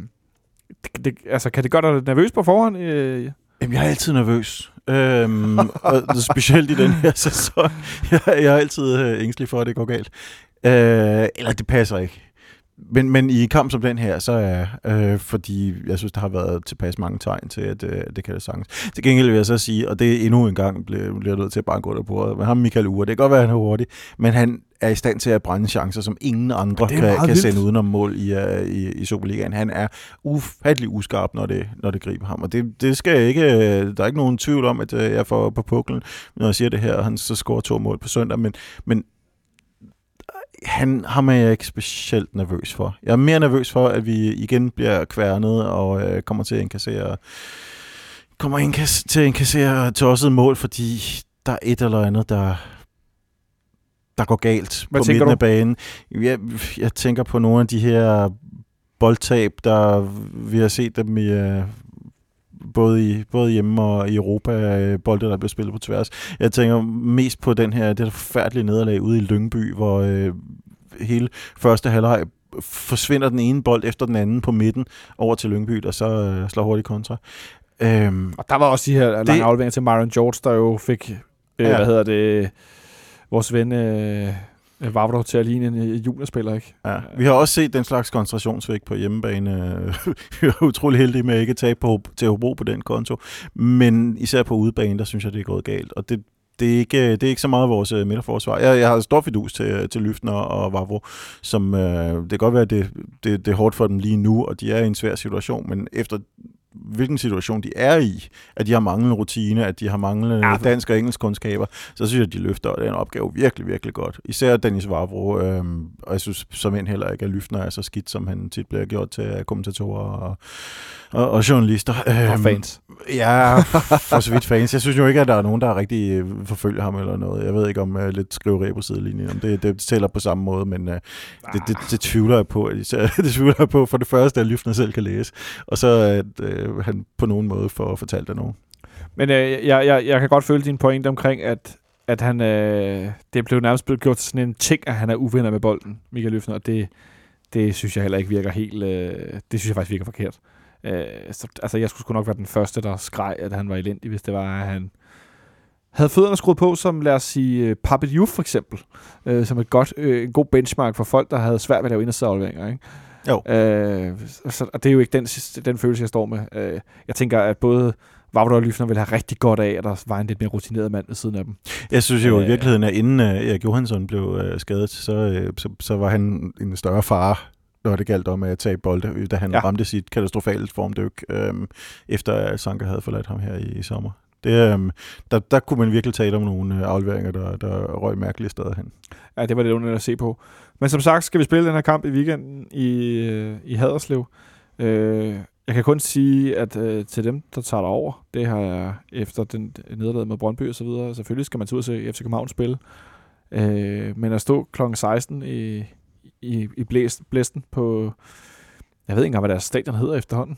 det, det, altså, kan det gøre dig nervøs på forhånd? Øh? Jamen, jeg er altid nervøs. Øhm, og specielt i den her sæson. Jeg, jeg er altid øh, ængstelig for, at det går galt. Øh, eller det passer ikke. Men, men i kamp som den her, så er øh, fordi jeg synes, der har været tilpas mange tegn til, at øh, det kan det sagtens. Til gengæld vil jeg så sige, og det er endnu en gang bliver, bliver nødt til at bare gå der på men ham Michael Ure, det kan godt være, at han er hurtig, men han, er i stand til at brænde chancer, som ingen andre kan, kan sende udenom mål i, uh, i, i Superligaen. Han er ufattelig uskarp, når det, når det griber ham. Og det, det skal jeg ikke, der er ikke nogen tvivl om, at jeg får på puklen, når jeg siger det her, og han så scorer to mål på søndag. Men, men han har man ikke specielt nervøs for. Jeg er mere nervøs for, at vi igen bliver kværnet og øh, kommer til at inkassere kommer indkass- til at inkassere tosset mål, fordi der er et eller andet, der, der går galt Hvad på midten du? af banen. Jeg, jeg tænker på nogle af de her boldtab, der vi har set dem i, uh, både, i, både hjemme og i Europa, uh, bolde, der bliver spillet på tværs. Jeg tænker mest på den her, det her forfærdelige nederlag ude i Lyngby, hvor uh, hele første halvleg forsvinder den ene bold efter den anden på midten over til Lyngby, og så uh, slår hurtigt kontra. Øhm, og der var også de her lange det, afleveringer til Myron George, der jo fik, øh, ja. hvad hedder det, vores ven øh, Øh, Vavro til at ligne en øh, juniorspiller, ikke? Ja. Vi har også set den slags koncentrationsvægt på hjemmebane. Vi er utrolig heldige med at ikke tage på, til Hobro på den konto. Men især på udebane, der synes jeg, det er gået galt. Og det, det er ikke, det er ikke så meget vores øh, midterforsvar. Jeg, jeg har stor fidus til, til Lyftner og Vavro, som øh, det kan godt være, at det, det, det er hårdt for dem lige nu, og de er i en svær situation, men efter hvilken situation de er i, at de har manglende rutine, at de har manglende ja. dansk og engelsk kundskaber, så synes jeg, at de løfter den opgave virkelig, virkelig godt. Især Dennis Vavro, øh, og jeg synes som end heller ikke, at Lyftner er så skidt, som han tit bliver gjort til kommentatorer og, og, og journalister. Og øhm, fans. Ja, for så vidt fans. Jeg synes jo ikke, at der er nogen, der rigtig øh, forfølger ham eller noget. Jeg ved ikke om uh, lidt skriveri på sidelinjen, om det, det tæller på samme måde, men uh, det, det, det, tvivler jeg på. Det tvivler jeg på for det første, at Lyftner selv kan læse, og så at uh, Øh, han på nogen måde får fortalt af nogen. Men øh, jeg, jeg, jeg kan godt føle din pointe omkring, at, at han, øh, det blev nærmest blevet gjort til sådan en ting, at han er uvenner med bolden, Michael Løfner, og det, det synes jeg heller ikke virker helt, øh, det synes jeg faktisk virker forkert. Øh, så, altså, jeg skulle sgu nok være den første, der skreg, at han var elendig, hvis det var, at han havde fødderne skruet på, som lad os sige øh, Papet Youth for eksempel, øh, som et godt, øh, en god benchmark for folk, der havde svært ved at lave indersideafleveringer, ikke? Jo. Øh, så, og det er jo ikke den, den følelse, jeg står med. Øh, jeg tænker, at både Vavro og Lyfner vil have rigtig godt af, at der var en lidt mere rutineret mand ved siden af dem. Jeg synes jo øh, i virkeligheden, at inden uh, Erik Johansson blev uh, skadet, så, uh, så, så var han en større fare når det galt om at tage bolde, da han ja. ramte sit katastrofale formdyk, øhm, efter at Sanka havde forladt ham her i, i sommer. Det, øhm, der, der kunne man virkelig tale om nogle afleveringer, der, der røg mærkelige steder hen. Ja, det var lidt underligt at se på. Men som sagt, skal vi spille den her kamp i weekenden i, øh, i Haderslev. Øh, jeg kan kun sige, at øh, til dem, der tager over, det har jeg efter den nederlag med Brøndby og så videre, selvfølgelig skal man tage ud se FC København spille. Øh, men at stå kl. 16 i, i, i blæst, blæsten på, jeg ved ikke engang, hvad deres stadion hedder efterhånden.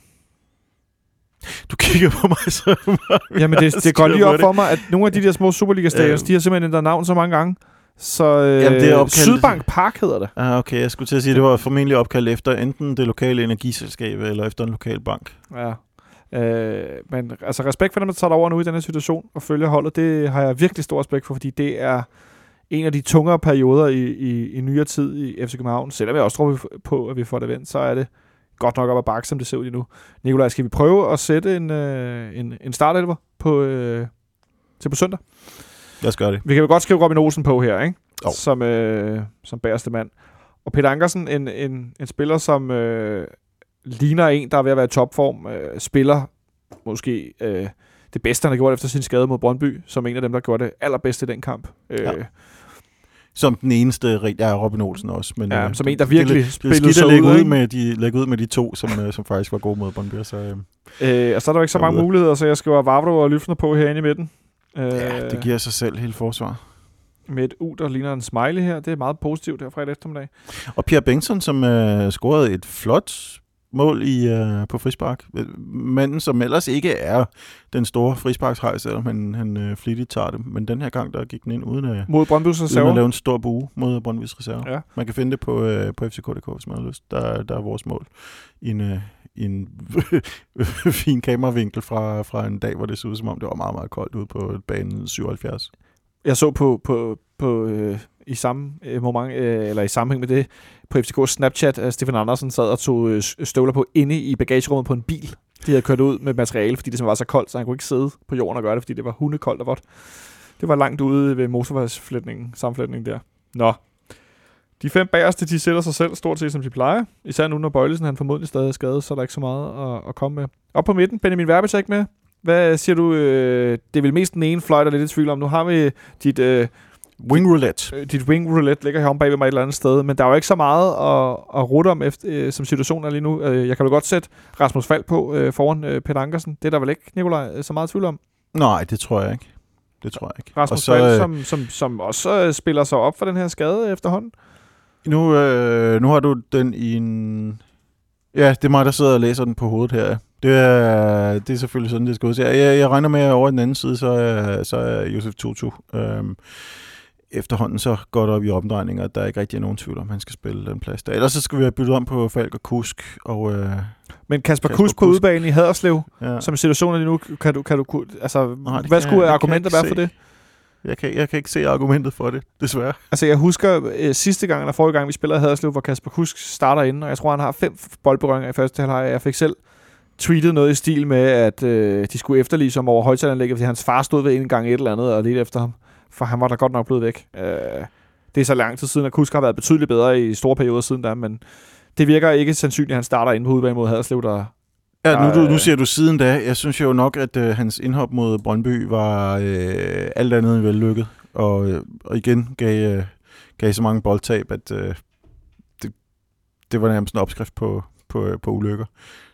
Du kigger på mig så meget. Jamen, det, det går lige op for mig, at nogle af de der små Superliga-stadions, øhm. de har simpelthen ændret navn så mange gange. Så øh, Jamen, det er opkaldt... Sydbank Park hedder det. Ah, okay, jeg skulle til at sige, at det var formentlig opkaldt efter enten det lokale energiselskab eller efter en lokal bank. Ja. Øh, men altså respekt for dem, der tager over nu i den her situation og følger holdet, det har jeg virkelig stor respekt for, fordi det er en af de tungere perioder i, i, i nyere tid i FC København. Selvom jeg også tror på, at vi får det vendt, så er det godt nok op ad bakke, som det ser ud lige nu. Nikolaj, skal vi prøve at sætte en, øh, en, en startelver på, øh, til på søndag? Lad os gøre det. Vi kan jo godt skrive Robin Olsen på her, ikke? Oh. Som, øh, som bæreste mand. Og Peter Ankersen, en, en, en spiller, som øh, ligner en, der er ved at være i topform, øh, spiller måske øh, det bedste, han har gjort efter sin skade mod Brøndby, som en af dem, der gjorde det allerbedste i den kamp. Øh, ja som den eneste, ja, Robin Olsen også. Men, ja, øh, som en, der virkelig det, spillede det, sig ud, ud med de, lægge ud med de to, som, øh, som faktisk var gode mod Brøndby. Så, øh, øh, og så er der ikke så mange muligheder, så jeg skriver Vavro og Lyfner på herinde i midten. Øh, ja, det giver sig selv hele forsvar. Med et U, der ligner en smiley her. Det er meget positivt her fredag eftermiddag. Og Pierre Bengtsson, som øh, scorede et flot mål i, uh, på frispark. Manden, som ellers ikke er den store frisparkshej, selvom han, han uh, flittigt tager det. Men den her gang, der gik den ind uden at, mod Brøndby's reserve. uden at lave en stor bue mod Brøndby's reserve. Ja. Man kan finde det på, uh, på FCK.dk, hvis man har lyst. Der, der er vores mål i en, uh, i en fin kameravinkel fra, fra en dag, hvor det så ud som om, det var meget, meget koldt ude på banen 77. Jeg så på, på, på øh, i samme øh, moment, øh, eller i sammenhæng med det, på FCK's Snapchat, at Stefan Andersen sad og tog øh, støvler på inde i bagagerummet på en bil. De havde kørt ud med materiale, fordi det var så koldt, så han kunne ikke sidde på jorden og gøre det, fordi det var hundekoldt og vådt. Det var langt ude ved motorvejsflætningen, sammenflætningen der. Nå, de fem bagerste, de sætter sig selv stort set, som de plejer. Især nu, når Bøjlesen han formodentlig stadig er skadet, så er der ikke så meget at, at komme med. Op på midten, Benjamin Verbis ikke med. Hvad siger du? Øh, det er vel mest den ene fløjt, der er lidt i tvivl om. Nu har vi dit... Øh, Wing roulette. Øh, dit wing roulette ligger her om bagved mig et eller andet sted, men der er jo ikke så meget at, at rute om, efter, øh, som situationen er lige nu. Øh, jeg kan vel godt sætte Rasmus Fald på øh, foran øh, Peter Ankersen. Det er der vel ikke, Nikolaj, øh, så meget tvivl om? Nej, det tror jeg ikke. Det tror jeg ikke. Rasmus så, Fald, som, som, som også øh, spiller sig op for den her skade efterhånden. Nu, øh, nu har du den i en... Ja, det er mig, der sidder og læser den på hovedet her. Det er, det er selvfølgelig sådan, det skal ud. Jeg, jeg regner med, at over den anden side, så er, så er Josef Tutu øhm, efterhånden så godt op i omdrejninger, at der ikke rigtig er nogen tvivl om, han skal spille den plads der. Ellers så skal vi have byttet om på Falk og Kusk. Og, øh, Men Kasper, Kasper Kusk på udbanen i Haderslev, ja. som situationen lige nu, kan du, kan du, altså, Nej, hvad skulle argumentet være for det? Jeg kan, jeg kan ikke se argumentet for det, desværre. Altså, jeg husker øh, sidste gang, eller forrige gang, vi spillede Haderslev, hvor Kasper Kusk starter ind, og jeg tror, han har fem boldberøringer i første halvleg. Jeg fik selv tweetet noget i stil med, at øh, de skulle efterlige som over højtalanlægget, fordi hans far stod ved en gang et eller andet og lidt efter ham for han var da godt nok blevet væk. Øh, det er så lang tid siden, at Kusk har været betydeligt bedre i store perioder siden da, men det virker ikke sandsynligt, at han starter ind på udbanen mod Haderslev, der, Ja, nu, du, nu siger du siden da. Jeg synes jo nok, at øh, hans indhop mod Brøndby var øh, alt andet end vellykket. Og, øh, og igen gav, øh, gav så mange boldtab, at øh, det, det var nærmest en opskrift på, på, på ulykker.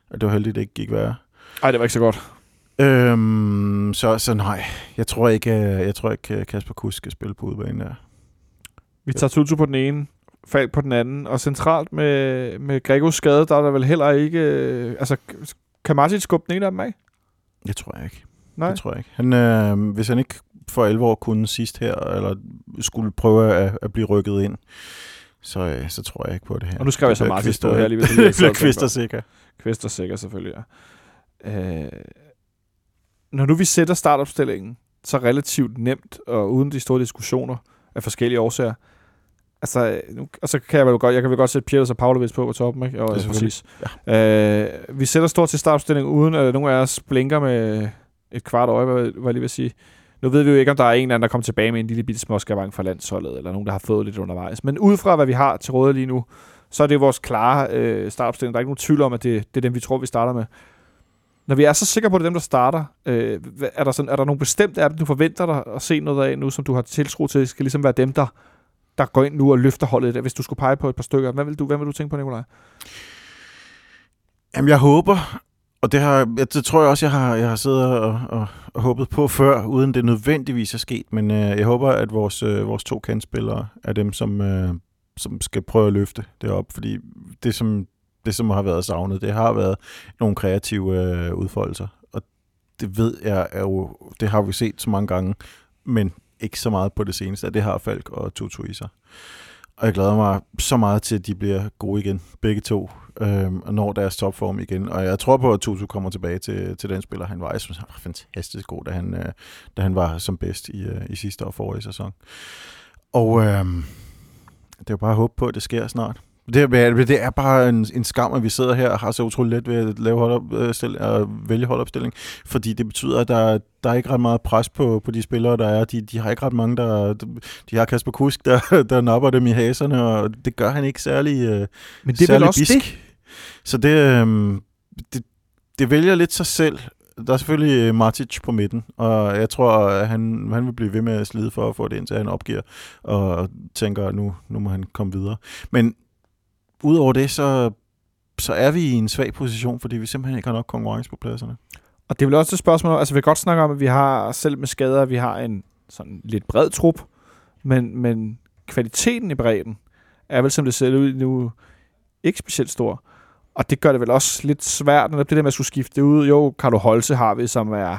Og det var heldigt, det ikke gik værre. Nej, det var ikke så godt. Øhm, så, så nej, jeg tror ikke, øh, jeg tror ikke øh, Kasper Kusk skal spille på udbanen der. Vi tager Tutu på den ene, Falk på den anden, og centralt med, med Gregos skade, der er der vel heller ikke... Øh, altså, kan Martin skubbe den ene af dem af? Det tror jeg ikke. Nej. Det tror jeg ikke. Han, øh, hvis han ikke for 11 år kunne sidst her, eller skulle prøve at, at blive rykket ind, så, øh, så tror jeg ikke på det her. Og nu skal jeg så Martin stå her lige ved det. bliver Kvister sikker. Kvister sikker, selvfølgelig, ja. Øh, når nu vi sætter startopstillingen så relativt nemt og uden de store diskussioner af forskellige årsager, altså, nu, og så kan jeg vel godt, jeg kan vel godt sætte Pieters og Pavlovic på på toppen, ikke? Og, det præcis. Ja. Øh, vi sætter stort til startopstillingen, uden at nogen af os blinker med et kvart øje, hvad, hvad jeg lige vil sige. Nu ved vi jo ikke, om der er en eller anden, der kommer tilbage med en lille bitte småskavang fra landsholdet, eller nogen, der har fået lidt undervejs. Men ud fra, hvad vi har til rådighed lige nu, så er det vores klare øh, startopstilling. Der er ikke nogen tvivl om, at det, det er dem, vi tror, vi starter med. Når vi er så sikre på, at det er dem, der starter, øh, er, der sådan, er der nogle bestemte af dem, du forventer dig at se noget af nu, som du har tiltro til, skal ligesom være dem, der, der går ind nu og løfter holdet? der? Hvis du skulle pege på et par stykker, hvad vil du, hvad vil du tænke på, Nikolaj? Jamen, jeg håber, og det, har, det tror jeg også, jeg har, jeg har siddet og, og, og håbet på før, uden det nødvendigvis er sket. Men øh, jeg håber, at vores, øh, vores to kandspillere er dem, som, øh, som skal prøve at løfte det op. Fordi det, som det, som har været savnet. Det har været nogle kreative øh, udfoldelser, og det ved jeg er jo, det har vi set så mange gange, men ikke så meget på det seneste, det har Falk og Tutu i sig. Og jeg glæder mig så meget til, at de bliver gode igen, begge to, øh, og når deres topform igen. Og jeg tror på, at Tutu kommer tilbage til, til den spiller, han var. Jeg synes, han var fantastisk god, da han, øh, da han var som bedst i, øh, i sidste og forrige sæson. Og øh, det er jo bare at håbe på, at det sker snart. Det, det er bare en, en skam, at vi sidder her og har så utroligt let ved at lave holdopstilling, og vælge holdopstilling, fordi det betyder, at der, der er ikke ret meget pres på, på de spillere, der er. De, de har ikke ret mange, der... De har Kasper Kusk, der, der napper dem i haserne, og det gør han ikke særlig øh, Men det er vel også bisk. det? Så det, øh, det, det vælger lidt sig selv. Der er selvfølgelig Martic på midten, og jeg tror, at han, han vil blive ved med at slide for at få det ind, til han opgiver, og tænker, at nu, nu må han komme videre. Men udover det, så, så er vi i en svag position, fordi vi simpelthen ikke har nok konkurrence på pladserne. Og det er vel også et spørgsmål, altså vi kan godt snakke om, at vi har, selv med skader, vi har en sådan lidt bred trup, men, men kvaliteten i bredden er vel, som det ser ud nu, ikke specielt stor. Og det gør det vel også lidt svært, når det der med at skulle skifte ud. Jo, Carlo Holse har vi, som er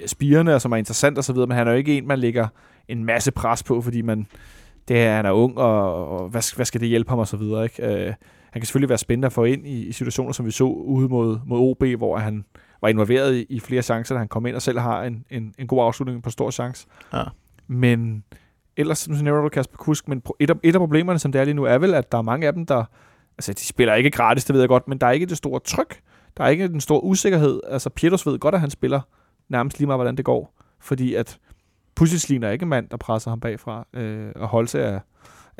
øh, spirende og som er interessant osv., men han er jo ikke en, man lægger en masse pres på, fordi man, det er, han er ung, og, og hvad, hvad skal det hjælpe ham og så videre. Ikke? Uh, han kan selvfølgelig være spændende at få ind i, i situationer, som vi så ude mod, mod OB, hvor han var involveret i, i flere chancer, da han kom ind og selv har en, en, en god afslutning på stor chance. Ja. Men ellers, nu nævner du Kasper Kusk, men et af, et af problemerne, som det er lige nu, er vel, at der er mange af dem, der, altså de spiller ikke gratis, det ved jeg godt, men der er ikke det store tryk, der er ikke den store usikkerhed. Altså Pieters ved godt, at han spiller nærmest lige meget, hvordan det går, fordi at Pusic ligner ikke en mand, der presser ham bagfra, øh, og Holse er,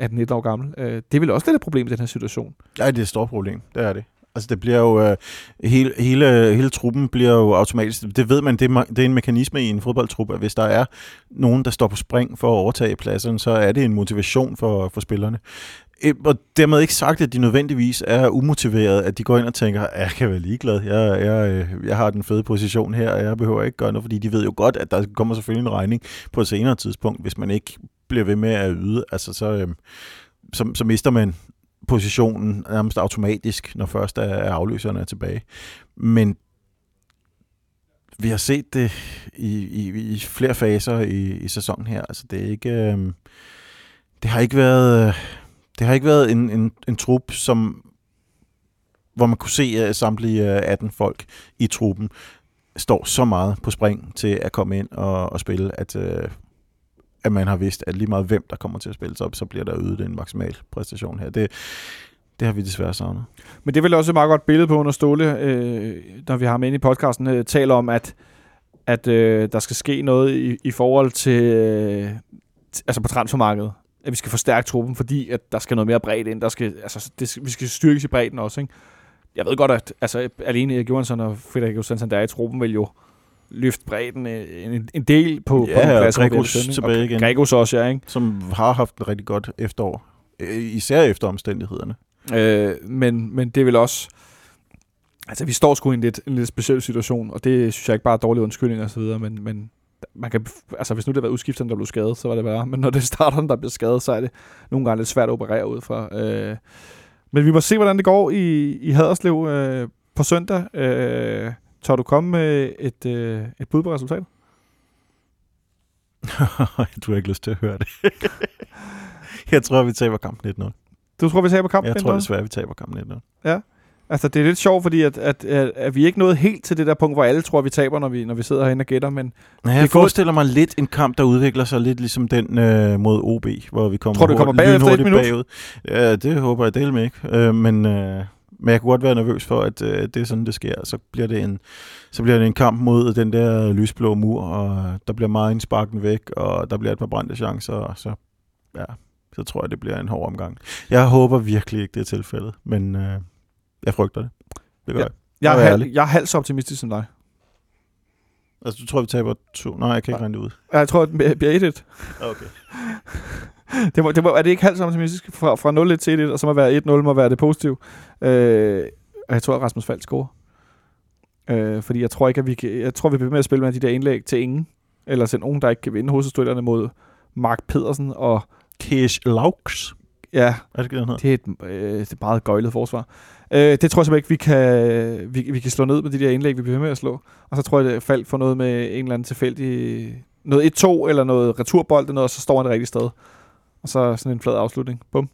18-19 år gammel. Øh, det er vel også lidt et problem i den her situation. Ja, det er et stort problem. Det er det. Altså det bliver jo, øh, hele, hele, hele truppen bliver jo automatisk, det ved man, det er, det er en mekanisme i en fodboldtruppe, at hvis der er nogen, der står på spring for at overtage pladsen, så er det en motivation for, for spillerne. Og dermed ikke sagt, at de nødvendigvis er umotiveret, at de går ind og tænker, jeg kan være ligeglad, jeg, jeg, øh, jeg har den fede position her, og jeg behøver ikke gøre noget, fordi de ved jo godt, at der kommer selvfølgelig en regning på et senere tidspunkt, hvis man ikke bliver ved med at yde, altså så, øhm, så, så mister man positionen nærmest automatisk, når først er afløserne er tilbage. Men vi har set det i, i, i flere faser i, i sæsonen her. Altså det er ikke, øh, det har ikke været, øh, det har ikke været en, en, en trup, som hvor man kunne se at samtlige øh, 18 folk i truppen står så meget på spring til at komme ind og, og spille, at, øh, at man har vidst, at lige meget hvem, der kommer til at spille, så, så bliver der ydet en maksimal præstation her. Det, det har vi desværre savnet. Men det er vel også et meget godt billede på, når Ståle, øh, når vi har med ind i podcasten, øh, taler om, at, at øh, der skal ske noget i, i forhold til, øh, altså på transfermarkedet. At vi skal forstærke truppen, fordi at der skal noget mere bredt ind. Der skal, altså, det, vi skal styrkes i bredden også. Ikke? Jeg ved godt, at altså, alene Erik Johansson og Frederik Johansson, der er i truppen, vil jo løfte bredden øh, en, en del på, ja, på pladser. Ja, Gregos tilbage igen. Gregos også, ja. Ikke? Som har haft et rigtig godt efterår. Øh, især efter omstændighederne. Øh, men, men det vil også... Altså, vi står sgu i en lidt, en lidt speciel situation, og det synes jeg ikke bare er dårlig undskyldning og så videre, men, men man kan, altså hvis nu det var udskifteren, der blev skadet, så var det værre. Men når det er starteren, der bliver skadet, så er det nogle gange lidt svært at operere ud fra. Øh, men vi må se, hvordan det går i, i Haderslev øh, på søndag. Øh, tør du komme med et, øh, et bud på resultatet? du har ikke lyst til at høre det. jeg tror, vi taber kampen 1-0. Du tror, vi taber kampen Jeg tror desværre, vi taber kampen 1-0. Ja. Altså, det er lidt sjovt, fordi at, at, at, at vi ikke nået helt til det der punkt, hvor alle tror, at vi taber, når vi, når vi sidder herinde og gætter, men... Nej, jeg forestiller mig lidt en kamp, der udvikler sig lidt ligesom den øh, mod OB, hvor vi kommer, tror, du kommer bagud efter et minut? Bagud. Ja, det håber jeg del med ikke. Øh, men, øh, men jeg kunne godt være nervøs for, at øh, det er sådan, det sker. Så bliver det en, så bliver det en kamp mod den der lysblå mur, og der bliver meget indsparken væk, og der bliver et par brændte chancer, og så, ja, så tror jeg, det bliver en hård omgang. Jeg håber virkelig ikke, det er tilfældet, men øh, jeg frygter det. Det gør ja. jeg. Jeg er, halv, jeg er halvt så optimistisk som dig. Altså, du tror, vi taber to? Nej, jeg kan ikke regne det ud. Jeg tror, det bliver 1-1. Okay. det må, det må, er det ikke halvt så optimistisk? Fra, fra 0 til 1 og så må være 1-0 må være det positive. Øh, og jeg tror, at Rasmus Falk scorer. Øh, fordi jeg tror ikke, at vi kan, jeg tror, vi bliver med at spille med de der indlæg til ingen. Eller til nogen, der ikke kan vinde hovedstøtterne mod Mark Pedersen og Kish Laux. Ja, er det, det, det er et, øh, det er et meget gøjlet forsvar. Øh, det tror jeg simpelthen ikke, vi kan, vi, vi kan slå ned med de der indlæg, vi bliver med at slå. Og så tror jeg, det faldt for noget med en eller anden tilfældig... Noget 1-2 eller noget returbold, eller noget, og så står han det rigtige sted. Og så sådan en flad afslutning. Bum.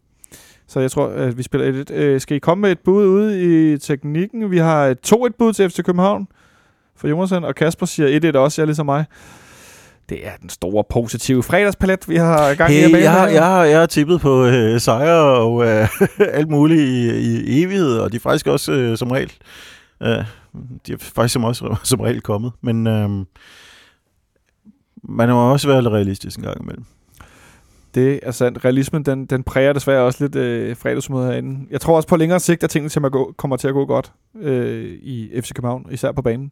Så jeg tror, at vi spiller et, øh, Skal I komme med et bud ude i teknikken? Vi har et 2-1 bud til FC København for Jonasen, og Kasper siger 1-1 også, jeg ligesom mig. Det er den store positive fredagspalet, vi har gang i. Hey, jeg, har, jeg, har, jeg har tippet på øh, sejre og øh, alt muligt i, i evighed, og de er faktisk også øh, som regel øh, de er faktisk som også som regel kommet, men øh, man må også være lidt realistisk en gang imellem. Det er sandt. Realismen, den, den præger desværre også lidt øh, fredagsmødet herinde. Jeg tror også på længere sigt, at tingene til at gå, kommer til at gå godt øh, i FC København, især på banen.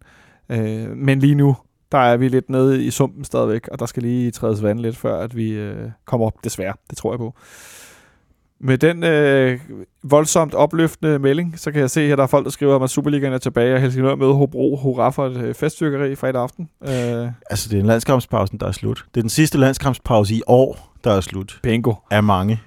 Øh, men lige nu, der er vi lidt nede i sumpen stadigvæk, og der skal lige trædes vand lidt, før at vi øh, kommer op, desværre. Det tror jeg på. Med den øh, voldsomt opløftende melding, så kan jeg se, at der er folk, der skriver om, at Superligaen er tilbage, og Helsingør møder Hobro. Hurra for et øh, feststyrkeri fredag aften. Øh. Altså, det er en landskampspause, der er slut. Det er den sidste landskampspause i år, der er slut. Bingo. Af mange.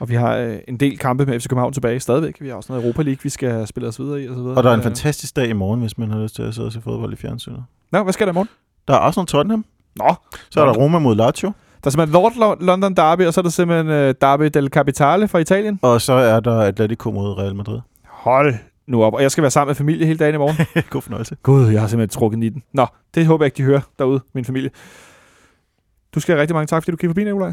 Og vi har øh, en del kampe med FC København tilbage stadigvæk. Vi har også noget Europa League, vi skal spille os videre i. Og, så videre. og der er en øh. fantastisk dag i morgen, hvis man har lyst til at sidde og se fodbold i fjernsynet. Nå, hvad sker der i morgen? Der er også noget Tottenham. Nå. Så er der Roma mod Lazio. Der er simpelthen Lord London Derby, og så er der simpelthen uh, Derby del Capitale fra Italien. Og så er der Atletico mod Real Madrid. Hold nu op. Og jeg skal være sammen med familie hele dagen i morgen. God fornøjelse. Gud, jeg har simpelthen trukket i den. Nå, det håber jeg ikke, de hører derude, min familie. Du skal have rigtig mange tak, fordi du kiggede forbi, Nikolaj.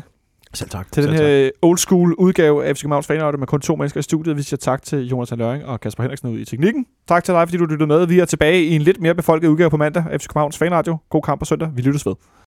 Selv tak. Til Selv den her tak. old school udgave af FC Københavns Fanradio med kun to mennesker i studiet. Vi siger tak til Jonas Løring og Kasper Henriksen ude i teknikken. Tak til dig, fordi du lyttede med. Vi er tilbage i en lidt mere befolket udgave på mandag FC Københavns Fanradio. God kamp på søndag. Vi lyttes ved.